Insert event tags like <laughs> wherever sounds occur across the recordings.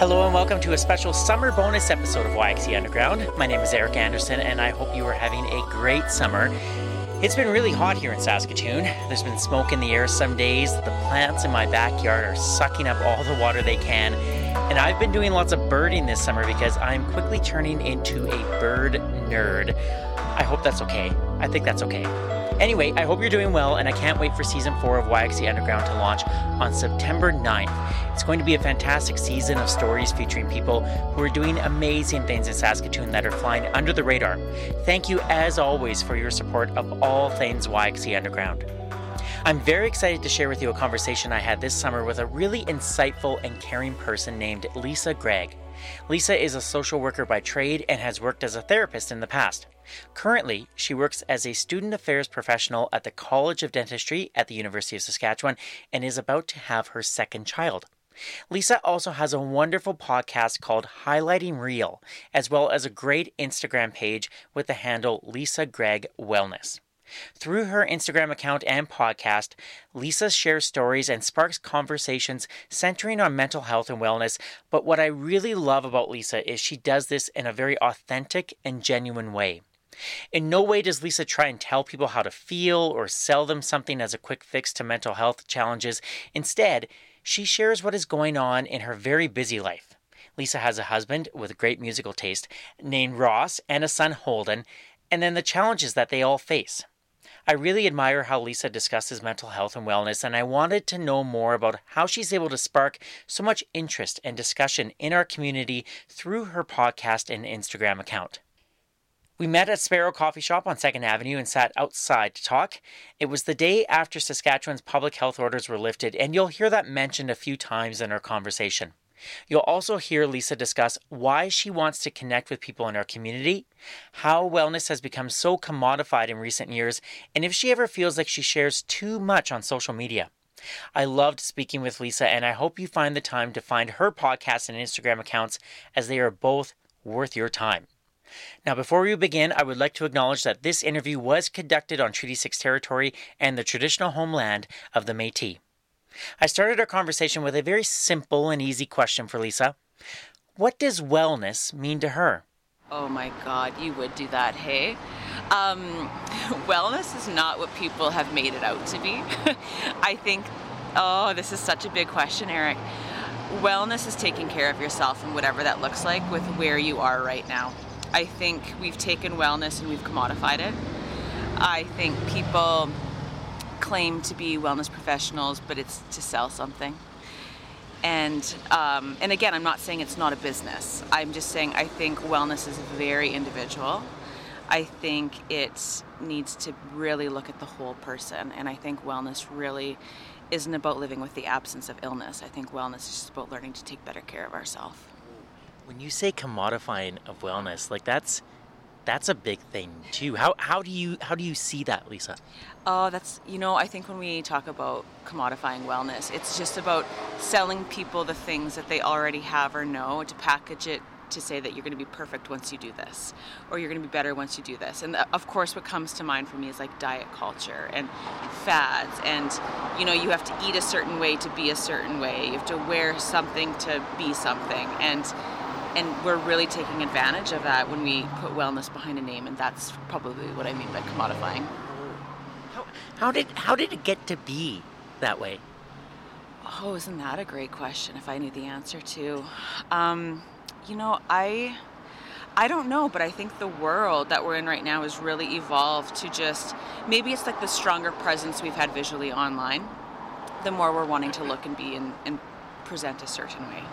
Hello and welcome to a special summer bonus episode of YXE Underground. My name is Eric Anderson and I hope you are having a great summer. It's been really hot here in Saskatoon. There's been smoke in the air some days. The plants in my backyard are sucking up all the water they can. And I've been doing lots of birding this summer because I'm quickly turning into a bird nerd. I hope that's okay. I think that's okay. Anyway, I hope you're doing well, and I can't wait for season four of YXE Underground to launch on September 9th. It's going to be a fantastic season of stories featuring people who are doing amazing things in Saskatoon that are flying under the radar. Thank you, as always, for your support of all things YXE Underground. I'm very excited to share with you a conversation I had this summer with a really insightful and caring person named Lisa Gregg. Lisa is a social worker by trade and has worked as a therapist in the past. Currently, she works as a student affairs professional at the College of Dentistry at the University of Saskatchewan and is about to have her second child. Lisa also has a wonderful podcast called Highlighting Real, as well as a great Instagram page with the handle Lisa Gregg Wellness. Through her Instagram account and podcast, Lisa shares stories and sparks conversations centering on mental health and wellness. But what I really love about Lisa is she does this in a very authentic and genuine way. In no way does Lisa try and tell people how to feel or sell them something as a quick fix to mental health challenges. Instead, she shares what is going on in her very busy life. Lisa has a husband with great musical taste named Ross and a son Holden, and then the challenges that they all face. I really admire how Lisa discusses mental health and wellness, and I wanted to know more about how she's able to spark so much interest and discussion in our community through her podcast and Instagram account. We met at Sparrow Coffee Shop on 2nd Avenue and sat outside to talk. It was the day after Saskatchewan's public health orders were lifted, and you'll hear that mentioned a few times in our conversation. You'll also hear Lisa discuss why she wants to connect with people in our community, how wellness has become so commodified in recent years, and if she ever feels like she shares too much on social media. I loved speaking with Lisa, and I hope you find the time to find her podcast and Instagram accounts as they are both worth your time. Now, before we begin, I would like to acknowledge that this interview was conducted on Treaty 6 territory and the traditional homeland of the Metis. I started our conversation with a very simple and easy question for Lisa. What does wellness mean to her? Oh my God, you would do that, hey? Um, <laughs> wellness is not what people have made it out to be. <laughs> I think, oh, this is such a big question, Eric. Wellness is taking care of yourself and whatever that looks like with where you are right now. I think we've taken wellness and we've commodified it. I think people claim to be wellness professionals, but it's to sell something. And um, and again, I'm not saying it's not a business. I'm just saying I think wellness is very individual. I think it needs to really look at the whole person, and I think wellness really isn't about living with the absence of illness. I think wellness is just about learning to take better care of ourselves when you say commodifying of wellness, like that's that's a big thing too. How how do you how do you see that, Lisa? Oh, that's you know, I think when we talk about commodifying wellness, it's just about selling people the things that they already have or know to package it to say that you're going to be perfect once you do this or you're going to be better once you do this and uh, of course what comes to mind for me is like diet culture and fads and you know you have to eat a certain way to be a certain way you have to wear something to be something and and we're really taking advantage of that when we put wellness behind a name and that's probably what i mean by commodifying. How, how did how did it get to be that way? Oh isn't that a great question if i knew the answer to? Um, you know i I don't know, but I think the world that we're in right now has really evolved to just maybe it's like the stronger presence we've had visually online, the more we're wanting to look and be and, and present a certain way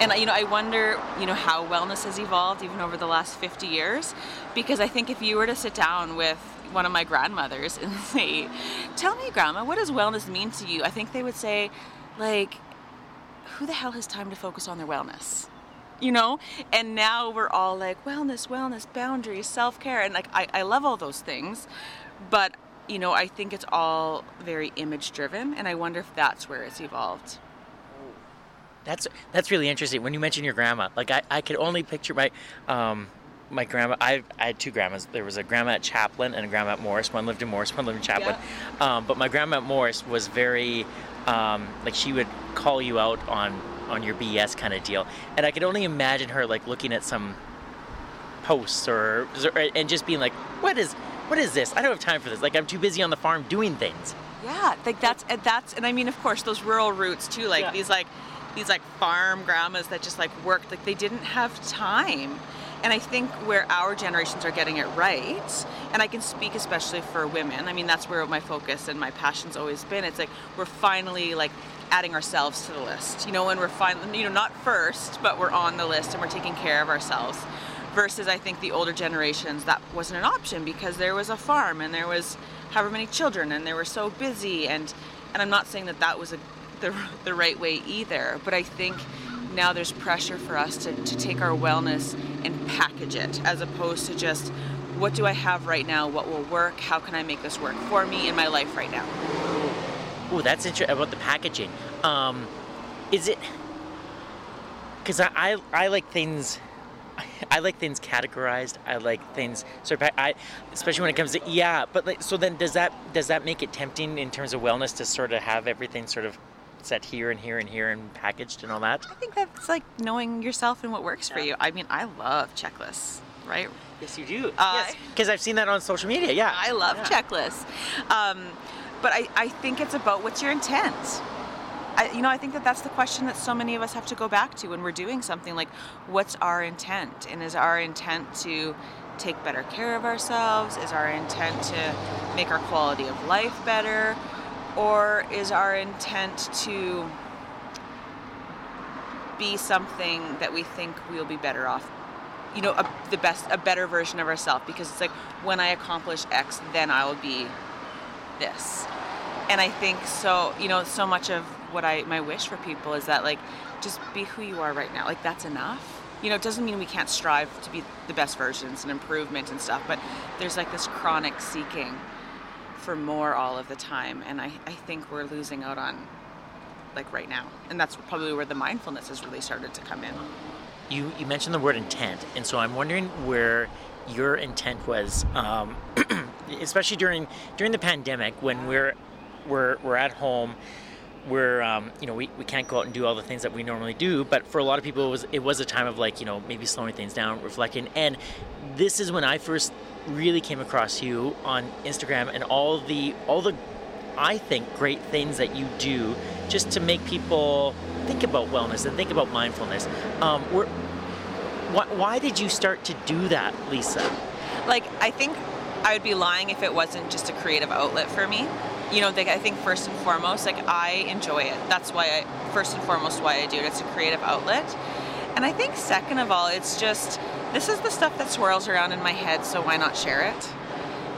and you know i wonder you know how wellness has evolved even over the last 50 years. Because i think if you were to sit down with one of my grandmothers <laughs> and say tell me grandma what does wellness mean to you? I think they would say like who the hell has time to focus on their wellness? You know? And now we're all like wellness wellness boundaries self-care. And like i, I love all those things. But you know i think it's all very image driven and i wonder if that's where it's evolved that's that's really interesting. When you mention your grandma, like I, I could only picture my um, my grandma. I, I had two grandmas. There was a grandma at Chaplin and a grandma at Morris. One lived in Morris, one lived in Chaplin. Um, but my grandma at Morris was very um, like she would call you out on on your BS kind of deal, and I could only imagine her like looking at some posts or and just being like, "What is what is this? I don't have time for this. Like I'm too busy on the farm doing things." Yeah, like that's and that's and I mean, of course, those rural roots too. Like Yeah. these like these like farm grandmas that just like worked. Like they didn't have time. And I think where our generations are getting it right, and I can speak especially for women. I mean, that's where my focus and my passion's always been. It's like we're finally like adding ourselves to the list. You know, when we're finally, you know, not first, but we're on the list and we're taking care of ourselves. Versus, I think the older generations that wasn't an option because there was a farm and there was however many children and they were so busy and and I'm not saying that that was a, the the right way either. But I think now there's pressure for us to, to take our wellness and package it as opposed to just what do I have right now? What will work? How can I make this work for me in my life right now? Oh, that's interesting about the packaging. Um, is it? Because I, I I like things. <laughs> I like things categorized. I like things sort of. I especially when it comes to yeah. But like, so then does that does that make it tempting in terms of wellness to sort of have everything sort of set here and here and here and packaged and all that? I think that's like knowing yourself and what works for you. I mean, I love checklists, right? Yes, you do. Uh, yes, because I've seen that on social media. Yeah, I love Yeah. checklists. Um, but I, I think it's about what's your intent. I, you know, I think that that's the question that so many of us have to go back to when we're doing something like, what's our intent? And is our intent to take better care of ourselves? Is our intent to make our quality of life better? Or is our intent to be something that we think we'll be better off you know a, the best a better version of ourselves because it's like when i accomplish x then i will be this. And i think so you know so much of what i my wish for people is that like just be who you are right now. Like that's enough. You know it doesn't mean we can't strive to be the best versions and improvement and stuff but there's like this chronic seeking for more all of the time and i, I think we're losing out on like right now and that's probably where the mindfulness has really started to come in You you mentioned the word intent, and so I'm wondering where your intent was, um, <clears throat> especially during during the pandemic when we're we're we're at home. We're um, you know we, we can't go out and do all the things that we normally do, but for a lot of people it was it was a time of like you know maybe slowing things down, reflecting, and this is when I first really came across you on Instagram and all the all the I think great things that you do just to make people think about wellness and think about mindfulness. Um, why, why did you start to do that, Lisa? like I think I would be lying if it wasn't just a creative outlet for me. You know, like I think first and foremost, like I enjoy it. That's why I first and foremost why I do it. It's a creative outlet. And I think second of all, it's just this is the stuff that swirls around in my head, so why not share it?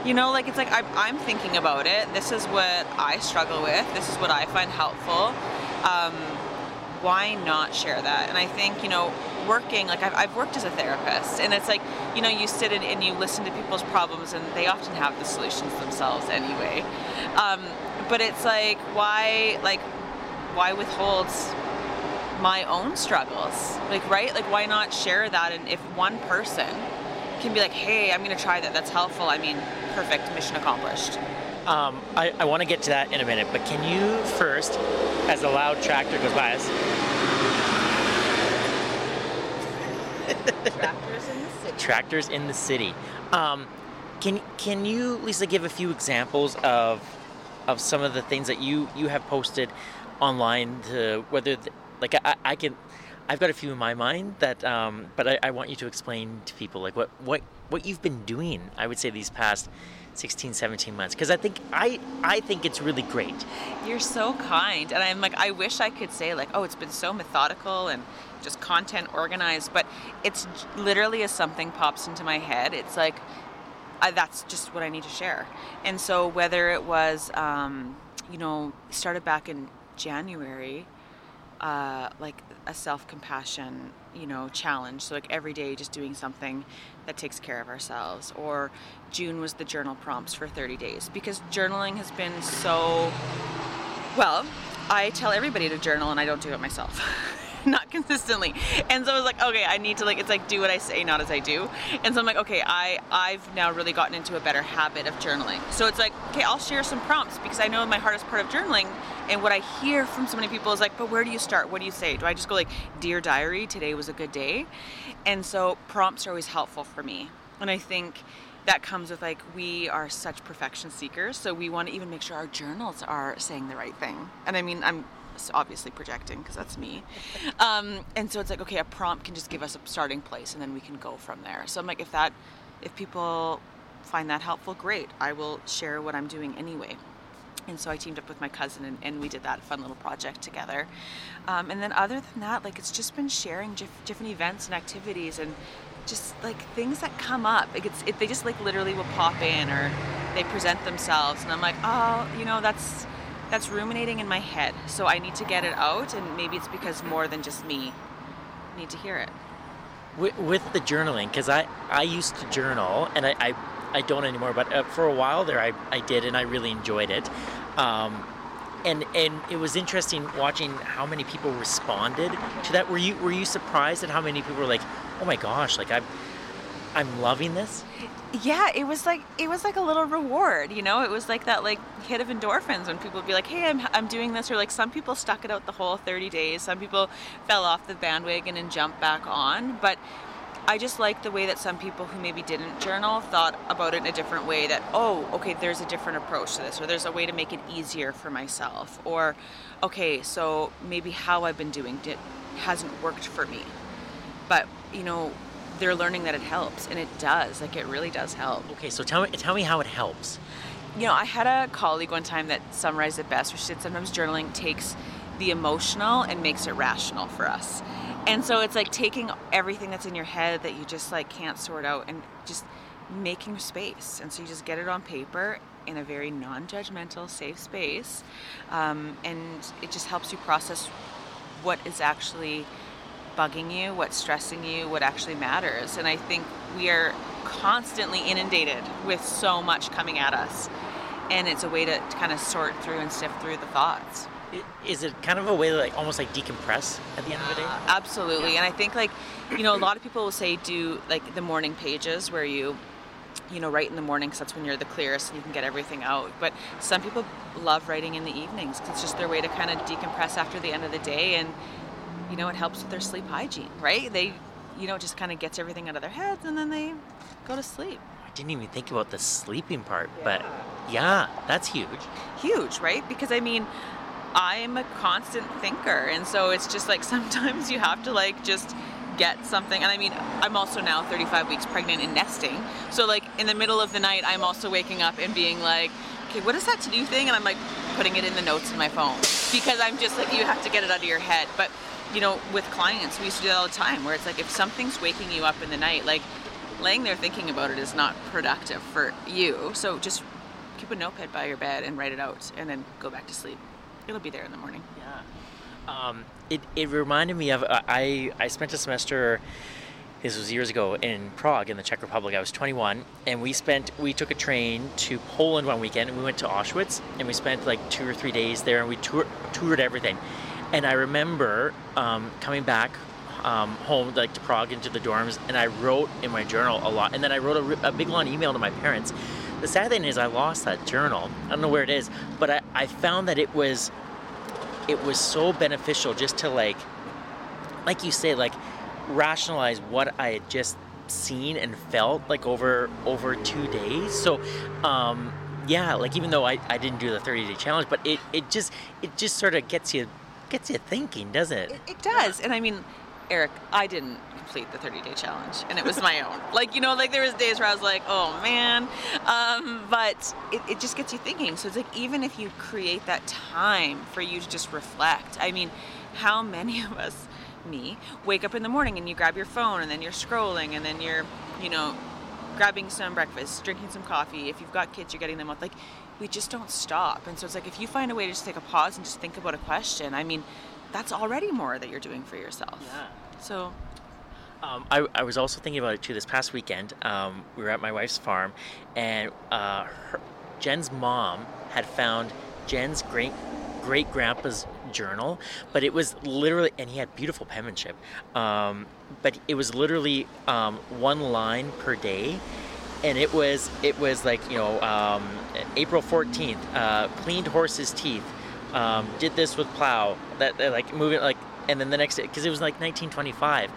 You know, like it's like I'm, I'm thinking about it. This is what I struggle with. This is what I find helpful. Um, why not share that? And I think, you know, working, like I've, I've worked as a therapist, and it's like, you know, you sit in and you listen to people's problems, and they often have the solutions themselves anyway. Um, but it's like, why, like, why withhold my own struggles? Like, right? Like, why not share that? And if one person can be like, hey, I'm going to try that, that's helpful, I mean, perfect, mission accomplished. Um, I, I want to get to that in a minute, but can you first, as the loud tractor goes by us, Tractors in the city. tractors in the city. Um, can can you, Lisa, give a few examples of of some of the things that you you have posted online to whether th- like I, I can I've got a few in my mind that um, but I, I want you to explain to people like what what what you've been doing I would say these past 16 17 months because I think I I think it's really great You're so kind. And I'm like, I wish I could say, like, oh, it's been so methodical and just content organized, but it's literally as something pops into my head, it's like, I, that's just what I need to share. And so, whether it was, um, you know, started back in January, uh, like a self compassion, you know, challenge. So, like every day, just doing something that takes care of ourselves. Or June was the journal prompts for 30 days because journaling has been so well, I tell everybody to journal and I don't do it myself. <laughs> Not consistently. And so I was like, okay, I need to like it's like do what I say, not as I do. And so I'm like, okay, I I've now really gotten into a better habit of journaling. So it's like, okay, I'll share some prompts because I know my hardest part of journaling and what I hear from so many people is like, but where do you start? What do you say? Do I just go like, dear diary, today was a good day? And so prompts are always helpful for me. And I think that comes with like we are such perfection seekers so we want to even make sure our journals are saying the right thing and i mean i'm obviously projecting because that's me <laughs> um, and so it's like okay a prompt can just give us a starting place and then we can go from there so i'm like if that if people find that helpful great i will share what i'm doing anyway and so I teamed up with my cousin and, and we did that fun little project together. Um, and then other than that, like it's just been sharing dif- different events and activities and just like things that come up. Like it's, it, they just like literally will pop in or they present themselves, and I'm like, oh, you know, that's that's ruminating in my head. So I need to get it out, and maybe it's because more than just me need to hear it. With, with the journaling, because I I used to journal, and I, I I don't anymore, but uh, for a while there I, I did and I really enjoyed it. Um, and and it was interesting watching how many people responded to that. Were you were you surprised at how many people were like, "Oh my gosh, like I'm I'm loving this"? Yeah, it was like it was like a little reward, you know. It was like that like hit of endorphins when people would be like, "Hey, I'm I'm doing this," or like some people stuck it out the whole 30 days. Some people fell off the bandwagon and jumped back on, but I just like the way that some people who maybe didn't journal thought about it in a different way that, oh, okay, there's a different approach to this, or there's a way to make it easier for myself, or okay, so maybe how I've been doing it hasn't worked for me. But, you know, they're learning that it helps, and it does. Like, it really does help. Okay, so tell me, tell me how it helps. You know, I had a colleague one time that summarized it best, which said sometimes journaling takes the emotional and makes it rational for us. And so it's like taking everything that's in your head that you just like can't sort out and just making space. And so you just get it on paper in a very non-judgmental, safe space, um, and it just helps you process what is actually bugging you, what's stressing you, what actually matters. And I think we are constantly inundated with so much coming at us, and it's a way to, to kind of sort through and sift through the thoughts is it kind of a way to like almost like decompress at the end of the day? Uh, absolutely, and I think like you know a lot of people will say do like the morning pages where you you know write in the morning because that's when you're the clearest and you can get everything out. But some people love writing in the evenings because it's just their way to kind of decompress after the end of the day, and you know it helps with their sleep hygiene, right? They you know it just kind of gets everything out of their heads and then they go to sleep. I didn't even think about the sleeping part, but yeah, that's huge. Huge, right? Because I mean, I'm a constant thinker, and so it's just like <laughs> sometimes you have to like just get something. And I mean, I'm also now 35 weeks pregnant and nesting, so like in the middle of the night, I'm also waking up and being like, okay, what is that to do thing? And I'm like putting it in the notes in my phone because I'm just like you have to get it out of your head. But you know, with clients, we used to do that all the time, where it's like if something's waking you up in the night, like laying there thinking about it is not productive for you. So just keep a notepad by your bed and write it out, and then go back to sleep it'll be there in the morning. Yeah. Um, it, it reminded me of uh, I I spent a semester. This was years ago in Prague, in the Czech Republic. I was 21, and we spent we took a train to Poland one weekend, and we went to Auschwitz, and we spent like two or three days there, and we tour, toured everything. And I remember um, coming back um, home, like to Prague, into the dorms, and I wrote in my journal a lot. And then I wrote a, a big long email to my parents. The sad thing is, I lost that journal. I don't know where it is, but I, I found that it was it was so beneficial just to like like you say like rationalize what i had just seen and felt like over over two days. So um yeah like even though i, I didn't do the 30 day challenge but it, it just it just sort of gets you gets you thinking doesn't it? It, it does. And i mean eric i didn't complete the 30 day challenge and it was my own. <laughs> Like you know like there was days where i was like oh man. Um, but it, it just gets you thinking. So it's like even if you create that time for you to just reflect i mean how many of us me wake up in the morning and you grab your phone and then you're scrolling and then you're you know grabbing some breakfast drinking some coffee. If you've got kids you're getting them up. Like we just don't stop. And so it's like if you find a way to just take a pause and just think about a question i mean that's already more that you're doing for yourself. Yeah. So um, I, I, was also thinking about it too this past weekend. Um, we were at my wife's farm, and uh, her, Jen's mom had found Jen's great great grandpa's journal, but it was literally, and he had beautiful penmanship. Um, but it was literally um, one line per day, and it was it was like you know um, April fourteenth, uh, cleaned horse's teeth, um, did this with plow, that like moving like, and then the next because it was like 1925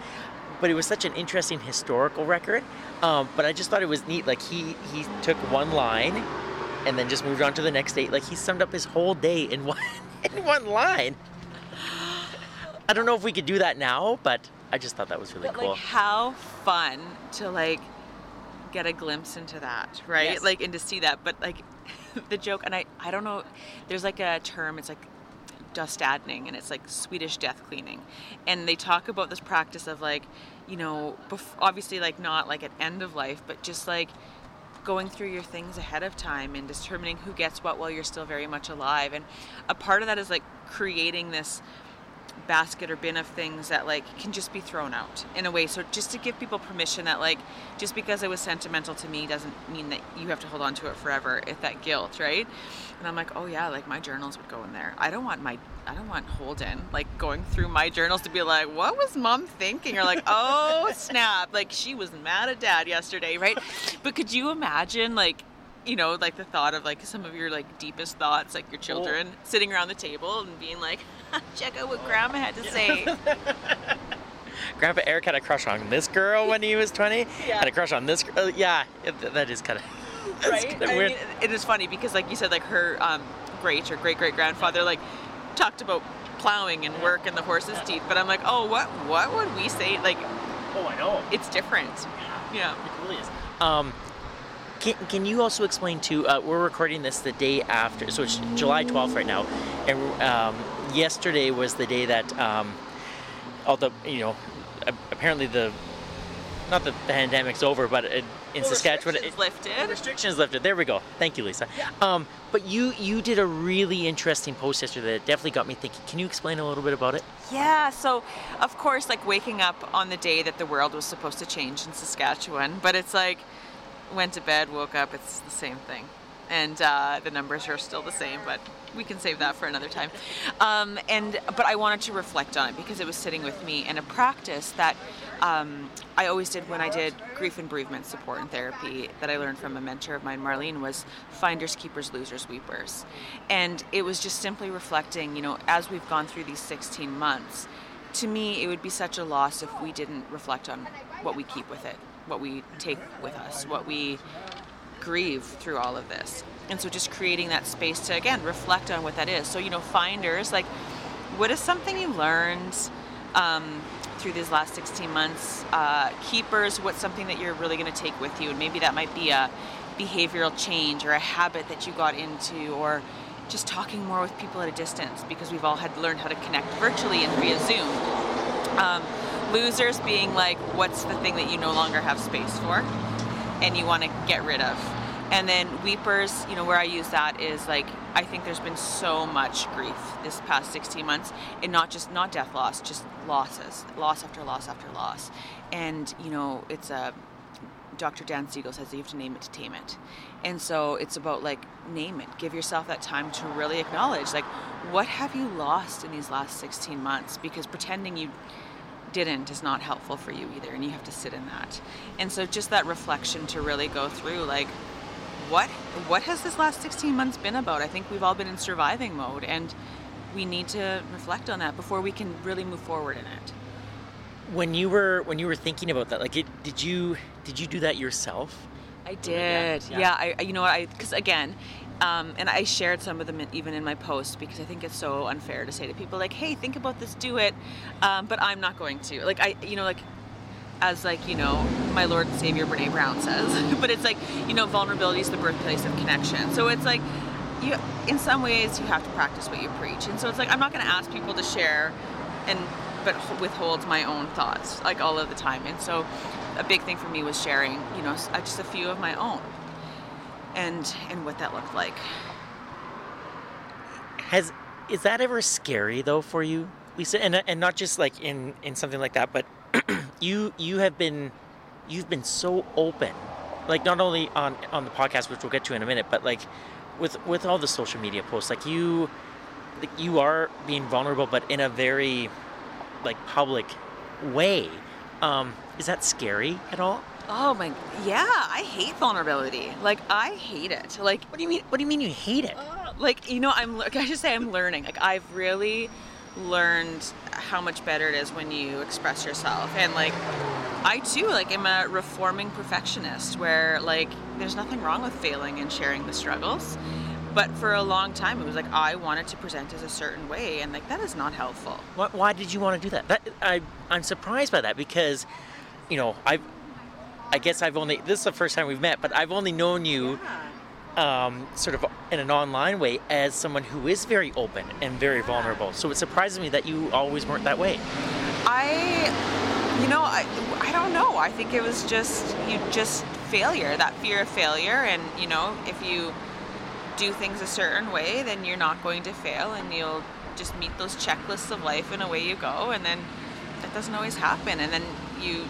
but it was such an interesting historical record. Um, but I just thought it was neat. Like he he took one line, and then just moved on to the next day. Like he summed up his whole day in <laughs> one in one line. I don't know if we could do that now, but I just thought that was really But cool. like how fun to like get a glimpse into that, right? Yes. Like and to see that. But like <laughs> the joke and I I don't know there's like a term, it's like dust döstädning and it's like Swedish death cleaning. And they talk about this practice of like, you know, bef- obviously like not like at end of life, but just like going through your things ahead of time and determining who gets what while you're still very much alive. And a part of that is like creating this basket or bin of things that like can just be thrown out in a way. So just to give people permission that like just because it was sentimental to me doesn't mean that you have to hold on to it forever if that guilt right? And i'm like oh yeah like my journals would go in there. I don't want my i don't want holden like going through my journals to be like what was mom thinking or like oh <laughs> snap like she was mad at dad yesterday right but could you imagine like you know like the thought of like some of your like deepest thoughts like your children sitting around the table and being like <laughs> check out what grandma had to say <laughs> Grandpa Eric had a crush on this girl when he was 20. Yeah. Had a crush on this girl. Yeah, it, that is kind of right I weird. mean, it is funny because like you said like her um, great or great great grandfather like talked about plowing and work and the horse's teeth but i'm like oh what what would we say like oh, I know. it's different yeah It really is. Um, can, can you also explain to? Uh, we're recording this the day after, so it's July 12th right now, and um, yesterday was the day that um, all the you know apparently the not the pandemic's over, but it, in Well, Saskatchewan restrictions lifted. Restrictions lifted. There we go. Thank you, Lisa. Um, but you you did a really interesting post yesterday that definitely got me thinking. Can you explain a little bit about it? Yeah, so of course, like waking up on the day that the world was supposed to change in Saskatchewan, but it's like went to bed, woke up, it's the same thing. And uh, the numbers are still the same, but we can save that for another time. Um, and but I wanted to reflect on it because it was sitting with me and a practice that um, I always did when I did grief and bereavement support and therapy that I learned from a mentor of mine, Marlene, was finders, keepers, losers, weepers. And it was just simply reflecting, you know, as we've gone through these 16 months, to me, it would be such a loss if we didn't reflect on what we keep with it, what we take with us, what we grieve through all of this. And so just creating that space to, again, reflect on what that is. So, you know, finders, like, what is something you learned um, through these last 16 months? Uh, keepers, what's something that you're really going to take with you? And maybe that might be a behavioral change or a habit that you got into or just talking more with people at a distance because we've all had learned how to connect virtually and via Zoom. Um, losers being like, what's the thing that you no longer have space for and you want to get rid of? And then weepers, you know, where I use that is like, I think there's been so much grief this past 16 months, and not just not death loss, just losses, loss after loss after loss. And you know, it's a Dr. Dan Siegel says you have to name it to tame it. And so it's about like name it. Give yourself that time to really acknowledge like what have you lost in these last 16 months because pretending you didn't is not helpful for you either and you have to sit in that. And so just that reflection to really go through like what what has this last 16 months been about? I think we've all been in surviving mode and we need to reflect on that before we can really move forward in it. When you were when you were thinking about that, like, it, did you did you do that yourself? I did. yeah. Yeah, I, I- you know what? I because again, um, and I shared some of them even in my post because I think it's so unfair to say to people like, "Hey, think about this, do it," um, but I'm not going to. Like I, you know, like as like you know, my Lord and Savior Brene Brown says. <laughs> but it's like you know, vulnerability is the birthplace of connection. So it's like you, in some ways, you have to practice what you preach, and so it's like I'm not going to ask people to share, and but withhold my own thoughts like all of the time. And so a big thing for me was sharing, you know, uh, just a few of my own, and and what that looked like. Has is that ever scary though for you, Lisa? And and not just like in in something like that, but <clears throat> you you have been you've been so open, like not only on on the podcast, which we'll get to in a minute, but like with with all the social media posts, like you like, you are being vulnerable, but in a very like public way. Um, is that scary at all? Oh my, yeah, I hate vulnerability. Like I hate it. Like What do you mean? What do you mean you hate it? like you know i'm can i just say i'm learning like i've really learned how much better it is when you express yourself. And like i too like am a reforming perfectionist where like there's nothing wrong with failing and sharing the struggles. But for a long time it was like i wanted to present as a certain way and like that is not helpful. Why, why did you want to do that? That I I'm surprised by that because, you know, I I guess I've only this is the first time we've met, but I've only known you um, sort of in an online way as someone who is very open and very vulnerable. So it surprises me that you always weren't that way. I, you know, I, I don't know. I think it was just you just failure, that fear of failure, and you know, if you do things a certain way, then you're not going to fail, and you'll just meet those checklists of life, and away you go. And then that doesn't always happen, and then you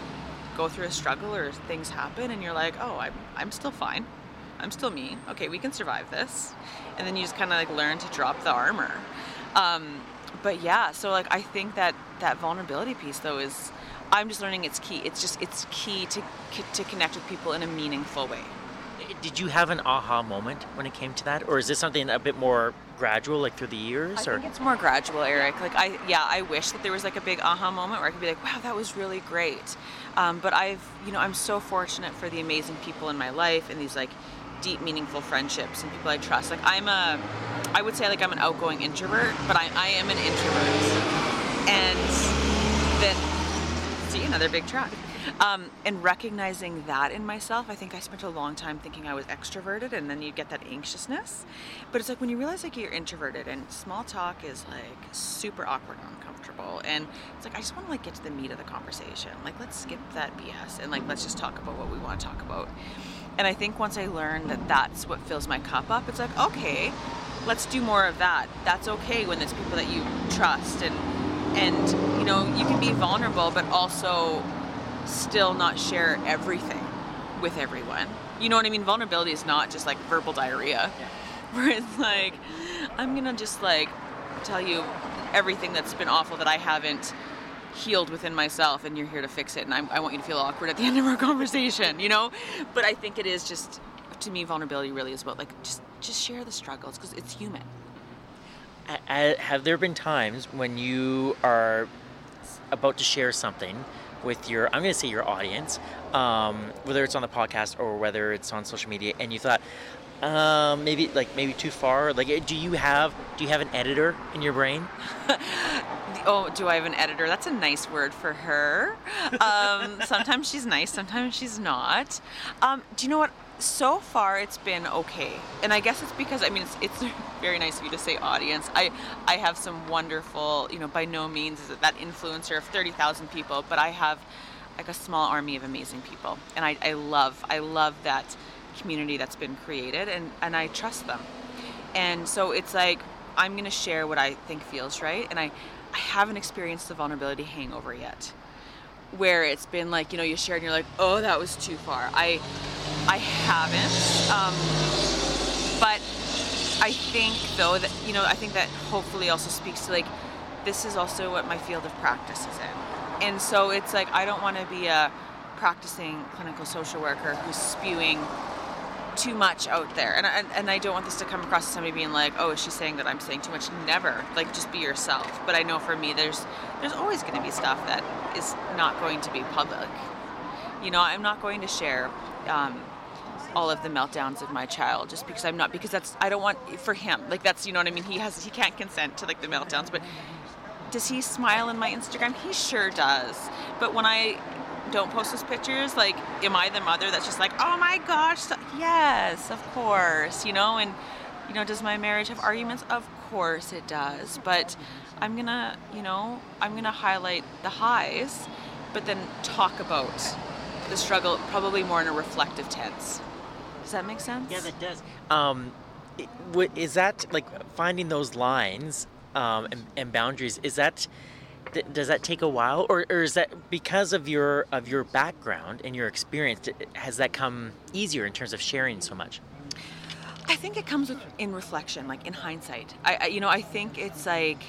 go through a struggle or things happen, and you're like, oh, I'm I'm still fine. I'm still me. Okay, we can survive this. And then you just kind of like learn to drop the armor. Um, but yeah, so like I think that that vulnerability piece though is I'm just learning it's key. It's just it's key to to connect with people in a meaningful way. Did you have an aha moment when it came to that, or is this something a bit more gradual, like through the years? I or think it's more gradual, Eric. Like I, yeah, I wish that there was like a big aha moment where I could be like, wow, that was really great. Um, but I've, you know, I'm so fortunate for the amazing people in my life and these like deep, meaningful friendships and people I trust. Like I'm a, I would say like I'm an outgoing introvert, but I, I am an introvert. And then, see another big track. Um, and recognizing that in myself, I think I spent a long time thinking I was extroverted, and then you get that anxiousness. But it's like when you realize like you're introverted, and small talk is like super awkward and uncomfortable, and it's like I just want to like get to the meat of the conversation. Like let's skip that BS and like let's just talk about what we want to talk about. And I think once I learned that that's what fills my cup up, it's like okay, let's do more of that. That's okay when it's people that you trust and and you know you can be vulnerable, but also still not share everything with everyone. You know what I mean? Vulnerability is not just like verbal diarrhea, <laughs> where it's like, I'm gonna just like tell you everything that's been awful that I haven't healed within myself, and you're here to fix it, and I'm, I want you to feel awkward at the <laughs> end of our conversation, you know? But I think it is just, to me, vulnerability really is about like just just share the struggles because it's human. Have there been times when you are about to share something with your i'm going to say your audience um, whether it's on the podcast or whether it's on social media and you thought um, maybe like maybe too far like eh, do you have do you have an editor in your brain <laughs> Oh, do I have an editor? That's a nice word for her. Um, <laughs> sometimes she's nice, sometimes she's not. Um, do you know what? So far, it's been okay, and I guess it's because I mean it's, it's <laughs> very nice of you to say audience. I I have some wonderful, you know, by no means is it that influencer of thirty thousand people, but I have like a small army of amazing people, and I, I love I love that community that's been created, and and I trust them, and so it's like I'm gonna share what I think feels right, and I I haven't experienced the vulnerability hangover yet, where it's been like you know you share and you're like oh that was too far. I I haven't, um, but I think though that you know I think that hopefully also speaks to like this is also what my field of practice is in, and so it's like I don't want to be a practicing clinical social worker who's spewing too much out there. And, and and I don't want this to come across as somebody being like oh is she saying that I'm saying too much? Never. Like just be yourself. But I know for me there's there's always going to be stuff that is not going to be public. You know I'm not going to share um, all of the meltdowns of my child just because I'm not because that's I don't want for him. Like that's you know what I mean? He has he can't consent to like the meltdowns. But does he smile in my Instagram? He sure does. But when I don't post those pictures like am i the mother that's just like oh my gosh so- yes of course you know and you know does my marriage have arguments? Of course it does but i'm gonna you know i'm gonna highlight the highs but then talk about the struggle probably more in a reflective tense. Does that make sense? Yeah that does. Um, is that like finding those lines um, and, and boundaries is that does that take a while or, or is that because of your of your background and your experience has that come easier in terms of sharing so much I think it comes with, in reflection, like in hindsight. I, I, you know, I think it's like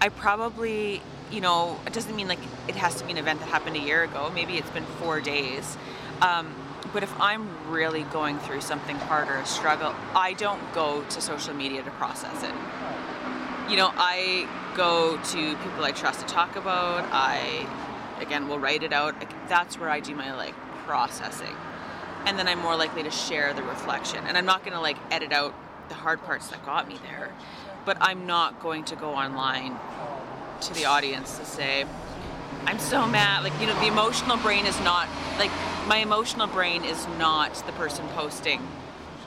I probably, you know, it doesn't mean like it has to be an event that happened a year ago. Maybe it's been four days. Um, but if I'm really going through something hard or a struggle, I don't go to social media to process it. You know, I go to people I trust to talk about. I, again, will write it out. That's where I do my like processing. And then I'm more likely to share the reflection. And I'm not going to like edit out the hard parts that got me there. But I'm not going to go online to the audience to say, I'm so mad. Like, you know, the emotional brain is not, like, my emotional brain is not the person posting.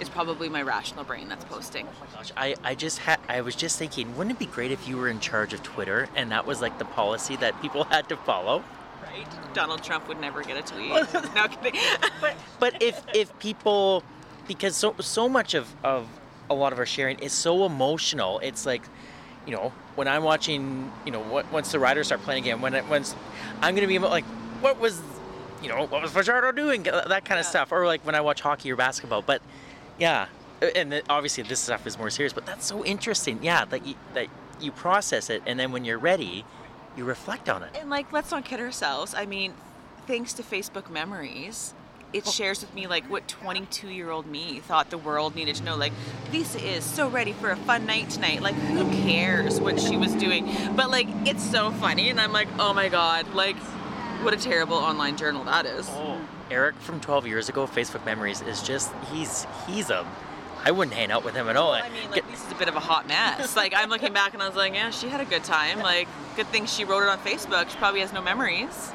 It's probably my rational brain that's posting. Oh my gosh, I, I just had, I was just thinking, wouldn't it be great if you were in charge of Twitter and that was like the policy that people <laughs> had to follow? Right? Donald Trump would never get a tweet. <laughs> <laughs> no kidding. but, but if, if people, because so, so much of, of a lot of our sharing is so emotional, it's like, you know, when I'm watching, you know, once the Riders start playing again, when it, once I'm gonna be like, what was, you know, what was Fajardo doing? That kind of stuff, or like when I watch hockey or basketball. But yeah, and obviously this stuff is more serious. But that's so interesting. Yeah, that you, that you process it, and then when you're ready, you reflect on it. And like, let's not kid ourselves. I mean, thanks to Facebook Memories, it shares with me like what 22 year old me thought the world needed to know like lisa is so ready for a fun night tonight like who cares what she was doing but like it's so funny and i'm like oh my god like what a terrible online journal that is oh. Eric from 12 years ago facebook memories is just he's he's a I wouldn't hang out with him at all. Well, I mean, like, Lisa's a bit of a hot mess. <laughs> like, I'm looking back and I was like, yeah, she had a good time. Like, good thing she wrote it on Facebook. She probably has no memories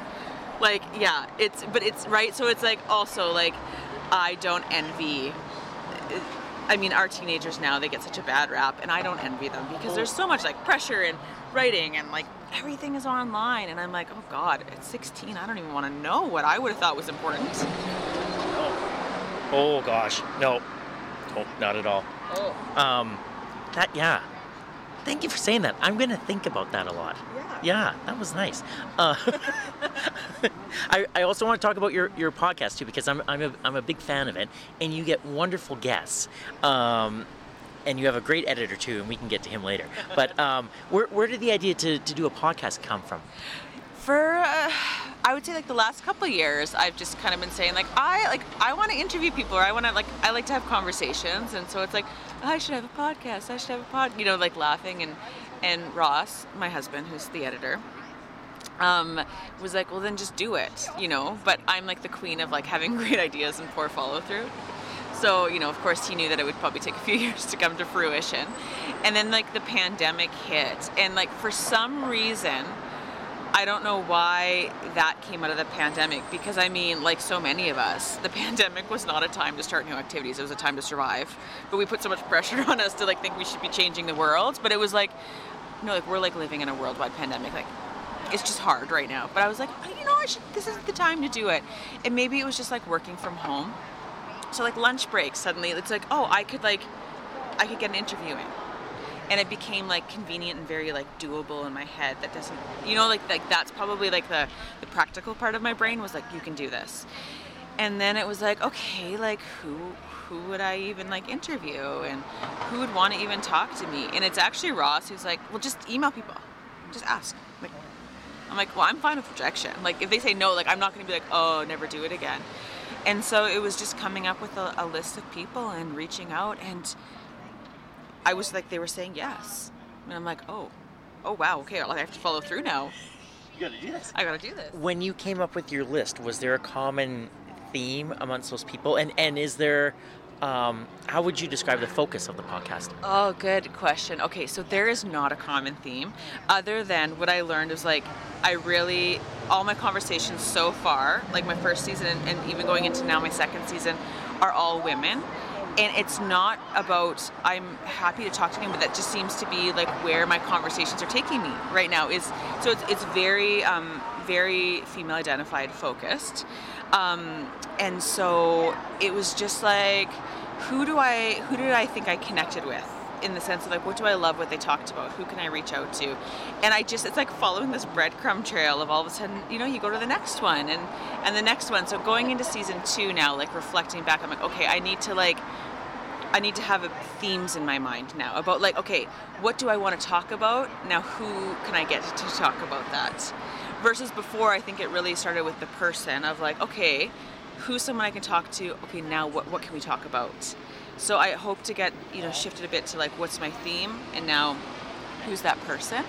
like yeah it's but it's right so it's like also like i don't envy i mean our teenagers now they get such a bad rap and i don't envy them because there's so much like pressure and writing and like everything is online and i'm like oh god at 16 i don't even want to know what i would have thought was important. Oh, oh gosh. No. No not at all. Oh. Um that yeah. Thank you for saying that. I'm gonna think about that a lot. Yeah, that was nice. Uh, <laughs> I, I also want to talk about your, your podcast too because I'm, I'm, a, I'm a big fan of it and you get wonderful guests. Um, and you have a great editor too, and we can get to him later. But um, where, where did the idea to, to do a podcast come from? For uh, I would say like the last couple years, I've just kind of been saying like I like I want to interview people, or I want to like I like to have conversations, and so it's like I should have a podcast. I should have a pod, you know, like laughing and and Ross, my husband, who's the editor, um, was like, well, then just do it, you know. But I'm like the queen of like having <laughs> great ideas and poor follow through. So, you know, of course, he knew that it would probably take a few <laughs> years to come to fruition. And then, like, the pandemic hit. And, like, for some reason, I don't know why that came out of the pandemic because I mean, like so many of us, the <laughs> pandemic was not a time to start new activities. It was a time to survive. But we put so much pressure <laughs> on us to like think we should be changing the world. But it was like, no, like we're like living in a worldwide pandemic. Like it's just hard right now. But I was like, you know, I should. This is the time to do it. And maybe it was just like working from home. So like lunch break suddenly, it's like, oh, I could like, I could get an interview in. And it became like convenient and very like doable in my head. That doesn't, you know, like like that's probably like the the practical part of my brain was like, you can do this. And then it was like, okay, like who who would I even like interview and who would want to even talk to me? And it's actually Ross who's like, well, just email people, just ask. Like, I'm like, well, I'm fine with rejection. Like, if they say no, like, I'm not going to be like, oh, never do it again. And so it was just coming up with a, a list of people and reaching out, and I was like, they were saying yes, and I'm like, oh, oh wow, okay, I have to follow through now. You gotta do this. I gotta do this. When you came up with your list, was there a common theme amongst those people? And and is there um, how would you describe the focus of the podcast? Oh, good question. Okay, so there is not a common theme, other than what I learned is like I really all my conversations so far, like my first season and, even going into now my second season, are all women and it's not about I'm happy to talk to him, but that just seems to be like where my conversations are taking me right now. Is so it's, it's very um, very female identified focused, um, and so it was just like, who do I, who did I think I connected with? In the sense of like what do I love what they talked about who can I reach out to and I just it's like following this breadcrumb trail of all of a sudden you know you go to the next one and and the next one so going into season two now like reflecting back I'm like okay I need to like I need to have themes in my mind now about like, okay, what do I want to talk about? Now, who can I get to talk about that? Versus before, I think it really started with the person of like, okay, who's someone I can talk to? Okay, now what what can we talk about? So I hope to get you know shifted a bit to like, what's my theme, and now who's that person?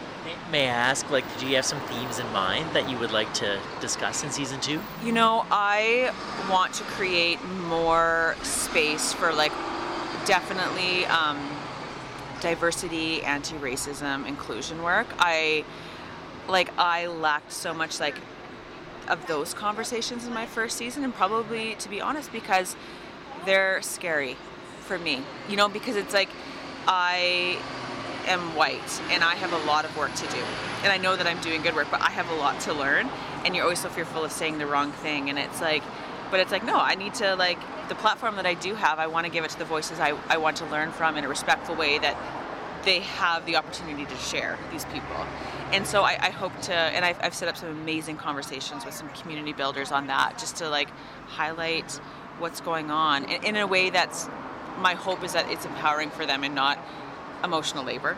May I ask, like, do you have some themes in mind that you would like to discuss in season two? You know, I want to create more space for like definitely um, diversity, anti-racism, inclusion work. I like I lacked so much like of those conversations in my first season, and probably to be honest, because they're scary for me. You know, because it's like I am white and I have a lot of work to do. And I know that I'm doing good work, but I have a lot to learn. And you're always so fearful of saying the wrong thing. And it's like, but it's like, no, I need to, like, the platform that I do have, I want to give it to the voices I, I want to learn from in a respectful way that they have the opportunity to share these people. And so I, I hope to, and I've, I've set up some amazing conversations with some community builders on that, just to like highlight what's going on in, in a way that's my hope is that it's empowering for them and not emotional labor.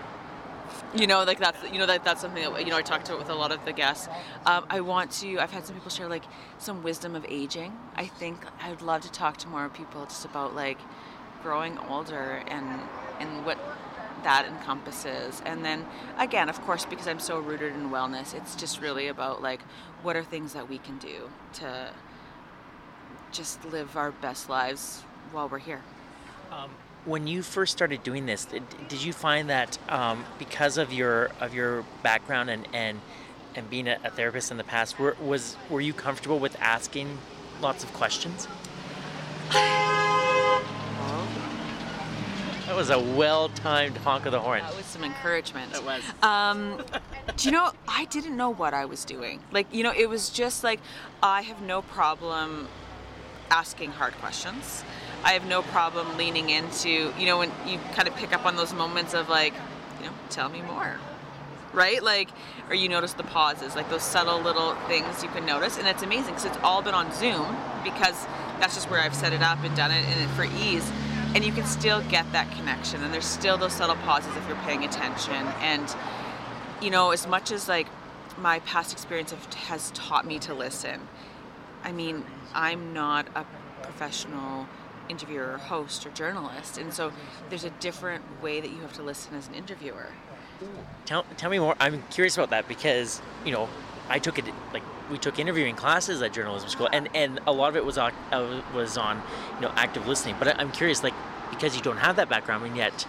You know, like that's you know that that's something that you know I talked to it with a lot of the guests. Um, I want to. I've had some people share like some wisdom of aging. I think I would love to talk to more people just about like growing older and and what that encompasses. And then again, of course, because I'm so rooted in wellness, it's just really about like what are things that we can do to just live our best lives while we're here. Um, when you first started doing this, did, did you find that um, because of your of your background and and and being a, a therapist in the past, were, was were you comfortable with asking lots of questions? That was a well-timed honk of the horn. That was some encouragement. It was. Um, do you know? I didn't know what I was doing. Like, you know, it was just like I have no problem asking hard questions. I have no problem leaning into, you know, when you kind of pick up on those moments of like, you know, tell me more. Right? Like, or you notice the pauses, like those subtle little things you can notice. And it's amazing because it's all been on Zoom because that's just where I've set it up and done it and for ease. And you can still get that connection. And there's still those subtle pauses if you're paying attention. And, you know, as much as like my past experience has taught me to listen, I mean, I'm not a professional interviewer or host or journalist. And so there's a different way that you have to listen as an interviewer. Tell, tell me more. I'm curious about that because, you know, I took it like we took interviewing classes at journalism school, and, and a lot of it was on uh, was on you know active listening. But I'm curious, like because you don't have that background, and yet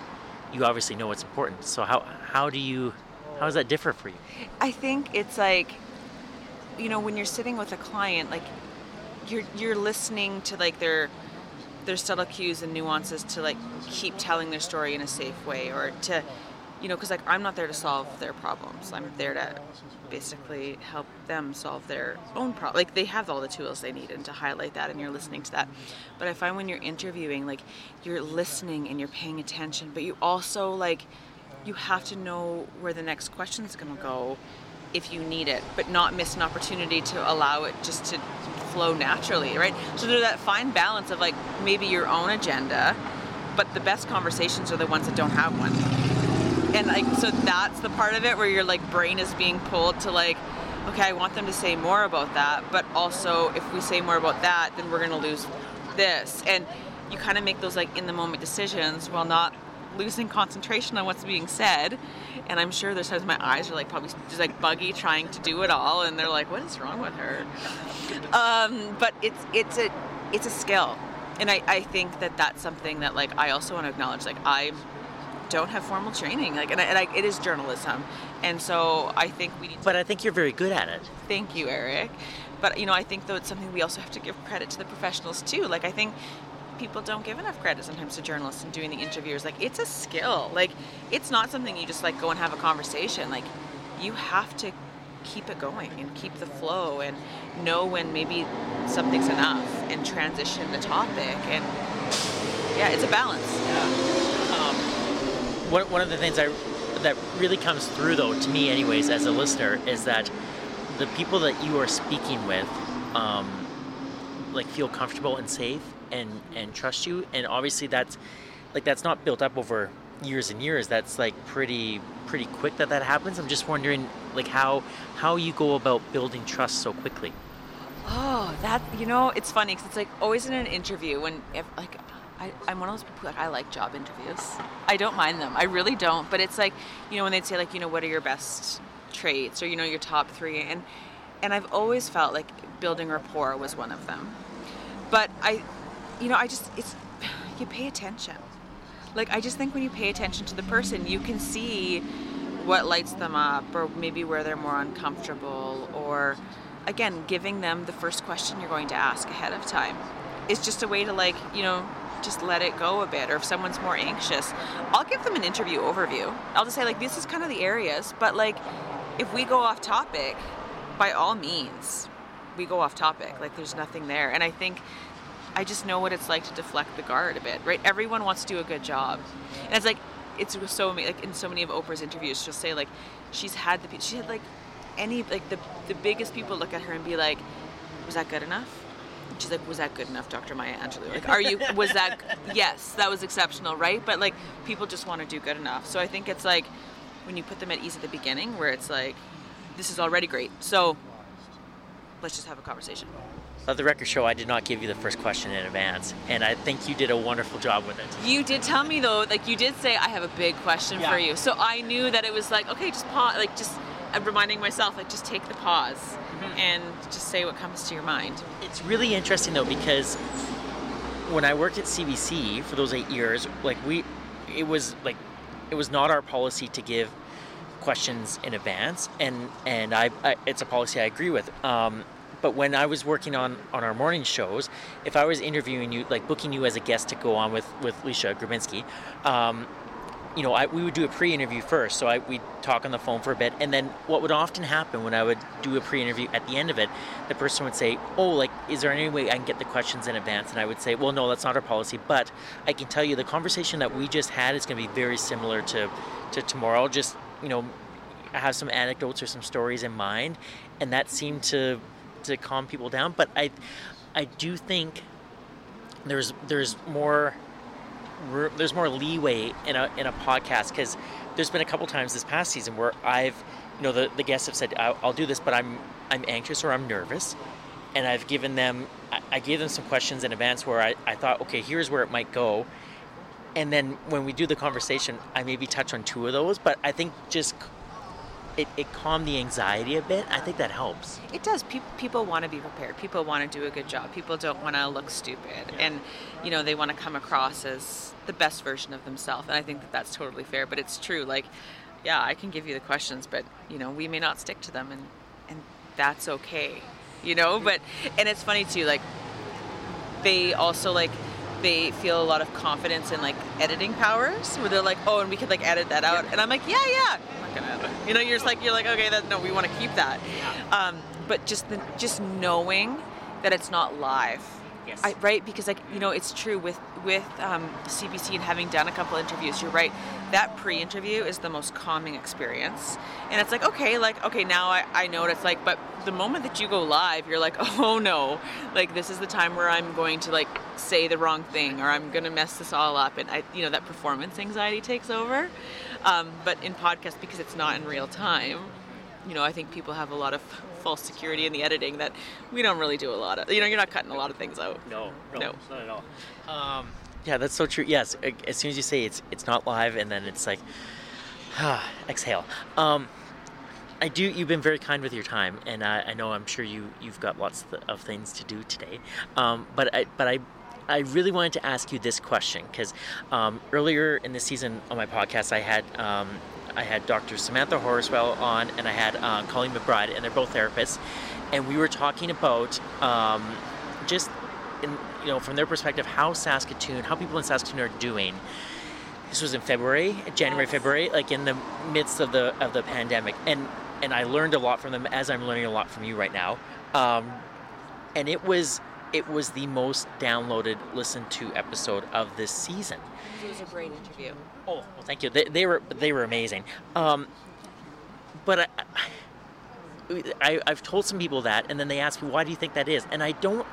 you obviously know what's important. So how how do you how does that differ for you? I think it's like you know when you're sitting with a client, like you're you're listening to like their their subtle cues and nuances to like keep telling their story in a safe way or to you know because like i'm not there to solve their problems. I'm there to basically help them solve their own problem like they have all the tools they need and to highlight that and you're listening to that. But i find when you're interviewing like you're listening and you're paying attention but you also like you have to know where the next question is going to go if you need it but not miss an opportunity to allow it just to flow naturally right? So there's that fine balance of like maybe your own agenda but the best conversations are the ones that don't have one. And like so that's the part of it where your like brain is being pulled to like okay i want them to say more about that but also if we say more about that then we're going to lose this. And you kind of make those like in the moment decisions while not losing concentration on what's being said and i'm sure there's times my eyes are like probably just like buggy trying to do it all and they're like what is wrong with her um, but it's it's a it's a skill and I, I think that that's something that like i also want to acknowledge like i don't have formal training like and, I, and I, it is journalism and so i think we need to But I think you're very good at it. thank you eric but you know i think though it's something we also have to give credit to the professionals too like i think people don't give enough credit sometimes to journalists and doing the interviews. Like it's a skill. Like it's not something you just like go and have a conversation. Like you have to keep it going and keep the flow and know when maybe something's enough and transition the topic and yeah it's a balance. Um, one, one of the things I, that really comes through, though, to me, anyways, as a listener, is that the people that you are speaking with, um, like, feel comfortable and safe and and trust you, and obviously that's like that's not built up over years and years. That's like pretty pretty quick that that happens. I'm just wondering like how how you go about building trust so quickly. Oh, that you know, it's funny because it's like always in an interview when if like I, I'm one of those people like I like job interviews. I don't mind them. I really don't. But it's like you know when they'd say like you know what are your best traits or you know your top three and and I've always felt like building rapport was one of them. But I, you know, I just it's <sighs> you pay attention. Like I just think when you pay attention to the person, you can see what lights them up or maybe where they're more uncomfortable or again giving them the first question you're going to ask ahead of time. Is just a way to like you know just let it go a bit or if someone's more anxious i'll give them an interview overview. I'll just say like this is kind of the areas but like if we go off topic by all means we go off topic. Like there's nothing there. And i think i just know what it's like to deflect the guard a bit right? Everyone wants to do a good job. And it's like it's so like in so many of oprah's interviews she'll say like she's had the she had like any like the the biggest people look at her and be like was that good enough? She's like was that good enough dr maya angelou? Like are you was that <laughs> yes that was exceptional right? But like people just want to do good enough. So i think it's like when you put them at ease at the beginning where it's like this is already great. So let's just have a conversation Of the record show, I did not give you the first question in advance, and I think you did a wonderful job with it. You did tell me though, like you did say, I have a big question Yeah. for you. So I knew that it was like, okay, just pause, like just I'm reminding myself, like just take the pause Mm-hmm. and just say what comes to your mind. It's really interesting though because when I worked at CBC for those eight years, like we, it was like, it was not our policy to give questions in advance, and and I, I it's a policy I agree with. Um, but when I was working on on our morning shows, if I was interviewing you, like booking you as a guest to go on with with Leisha Grebinski, um, you know, I, we would do a pre-interview first. So I we'd talk on the phone for a bit, and then what would often happen when I would do a pre-interview at the end of it, the person would say, "Oh, like, is there any way I can get the questions in advance?" And I would say, "Well, no, that's not our policy, but I can tell you the conversation that we just had is going to be very similar to to tomorrow. Just you know, have some anecdotes or some stories in mind, and that seemed to to calm people down. But I I do think there's there's more there's more leeway in a in a podcast because there's been a couple times this past season where I've you know the, the guests have said I'll, I'll do this but I'm I'm anxious or I'm nervous and I've given them I, I gave them some questions in advance where I, I thought okay here's where it might go and then when we do the conversation I maybe touch on two of those but I think just it, it calmed the anxiety a bit I think that helps It does. Pe- people want to be prepared. People want to do a good job. People don't want to look stupid, Yeah. and you know they want to come across as the best version of themselves. And I think that that's totally fair. But it's true. Like, yeah, I can give you the questions, but you know we may not stick to them, and and that's okay. You know, but and it's funny too. Like they also like they feel a lot of confidence in like editing powers where they're like oh and we could like edit that out. And i'm like yeah yeah. I'm not gonna edit you know you're just like you're like okay that no we want to keep that. Um, but just the, just knowing that it's not live Yes. I, right because like you know it's true with with um, cbc and having done a couple interviews you're right that pre-interview is the most calming experience. And it's like okay like okay now I, I know what it's like but the moment that you go live you're like <laughs> oh no. Like this is the time where i'm going to like say the wrong thing or i'm going to mess this all up and i you know that performance anxiety takes over. Um, but in podcast because it's not in real time you know i think people have a lot of false security in the editing that we don't really do a lot of you know you're not cutting a lot of things out No, no, No. not at all. Um, yeah, that's so true. Yes, as soon as you say it's it's not live, and then it's like, ah, <sighs> exhale. Um, I do. You've been very kind with your time, and I, I know I'm sure you you've got lots of things to do today. Um, but I but I. I really wanted to ask you this question because um, earlier in the season on my podcast, I had um, I had Dr. Samantha Horswell on, and I had uh, Colleen McBride, and they're both therapists, and we were talking about um, just in, you know from their perspective how Saskatoon, how people in Saskatoon are doing. This was in February, January, February, like in the midst of the of the pandemic, and and I learned a lot from them as I'm learning a lot from you right now, um, and it was it was the most downloaded, listened to episode of this season. it was a great interview Oh, well, thank you. They, they were they were amazing. Um, but I, I, I've told some people that, and then they ask me, "Why do you think that is?" And I don't,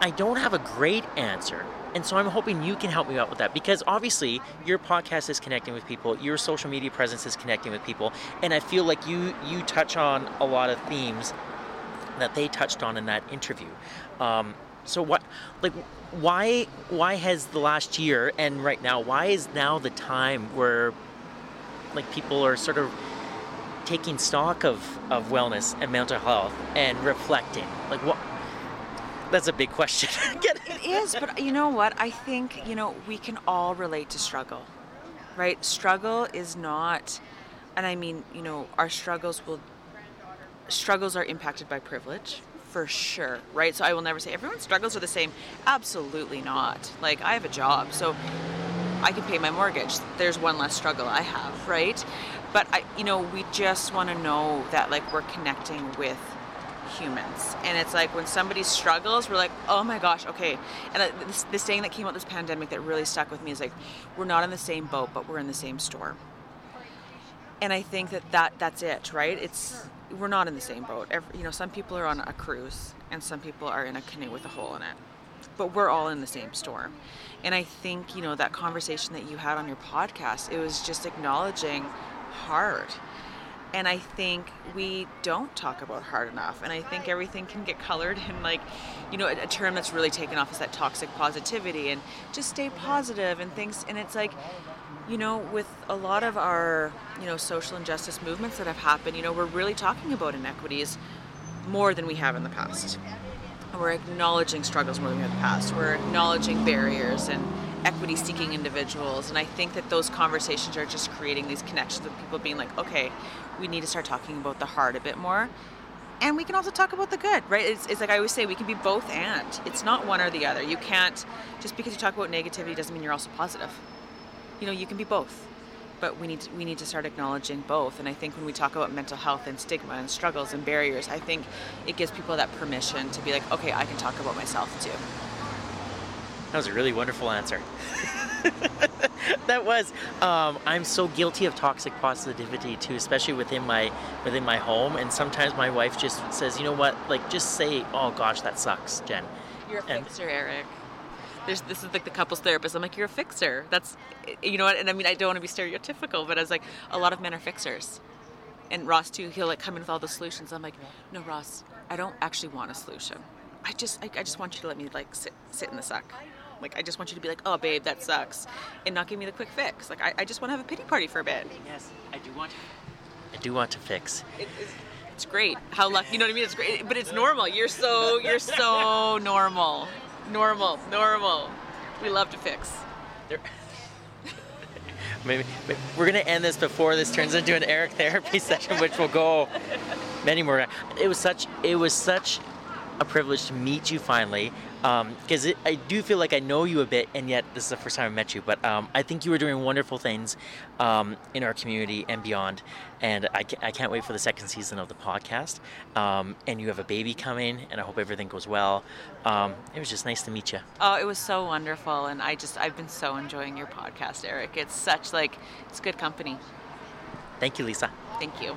I don't have a great answer. And so I'm hoping you can help me out with that because obviously your podcast is connecting with people, your social media presence is connecting with people, and I feel like you you touch on a lot of themes that they touched on in that interview. Um, so what, like, why why has the last year and right now why is now the time where like people are sort of taking stock of of wellness and mental health and reflecting like what that's a big question. <laughs> it is, but you know what? I think, you know, we can all relate to struggle, right? Struggle is not, and I mean, you know, our struggles will, struggles are impacted by privilege for sure, right? So I will never say everyone's struggles are the same. Absolutely not. Like, I have a job, so I can pay my mortgage. There's one less struggle I have, right? But I, you know, we just want to know that like we're connecting with humans. And it's like when somebody struggles, we're like, oh my gosh, okay. And this, this saying that came out this pandemic that really stuck with me is like, we're not in the same boat, but we're in the same storm. And I think that, that that's it, right? It's we're not in the same boat. Every, you know, some people are on a cruise, and some people are in a canoe with a hole in it. But we're all in the same storm. And I think you know that conversation that you had on your podcast, it was just acknowledging hard and I think we don't talk about hard enough. And I think everything can get colored in like, you know, a, a, term that's really taken off is that toxic positivity and just stay positive and things. And it's like, you know, with a lot of our, you know, social injustice movements that have happened, you know, we're really talking about inequities more than we have in the past. We're acknowledging struggles more than we have in the past. We're acknowledging barriers and equity seeking individuals. And I think that those conversations are just creating these connections with people being like, okay, we need to start talking about the hard a bit more. And we can also talk about the good, right? It's, it's like I always say, we can be both and. It's not one or the other. You can't, just because you talk about negativity doesn't mean you're also positive. You know, you can be both. But we need to, we need to start acknowledging both. And I think when we talk about mental health and stigma and struggles and barriers, I think it gives people that permission to be like, okay, I can talk about myself too. That was a really wonderful answer. <laughs> that was. Um, I'm so guilty of toxic positivity too, especially within my within my home. And sometimes my wife just says, "You know what? Like, just say, oh gosh, that sucks, Jen." You're a and, fixer, Eric. There's, this is like the couples therapist. I'm like, you're a fixer. That's, eh, you know what? And I mean, I don't want to be stereotypical, but I was like, a lot of men are fixers. And Ross too, he'll like come in with all the solutions. I'm like, no, Ross, I don't actually want a solution. I just, I, I just want you to let me like sit, sit in the suck. Like, I just want you to be like, oh, babe, that sucks, and not give me the quick fix. Like, I, I just want to have a pity party for a bit. Yes, I do want. To, I do want to fix. It, it's, it's great. How lucky, you know what I mean? It's great, but it's normal. You're so, you're so normal, normal, normal. We love to fix. <laughs> Maybe, maybe, we're gonna end this before this turns into an Eric therapy <laughs> session, which will go many more. It was such it was such a privilege to meet you finally because um, I do feel like I know you a bit, and yet this is the first time I met you. But um, I think you are doing wonderful things um, in our community and beyond. And I, I, can't wait for the second season of the podcast. Um, and you have a baby coming, and I hope everything goes well. Um, it was just nice to meet you. Oh, it was so wonderful, and I just I've been so enjoying your podcast, Eric. It's such like it's good company. Thank you, Lisa. Thank you.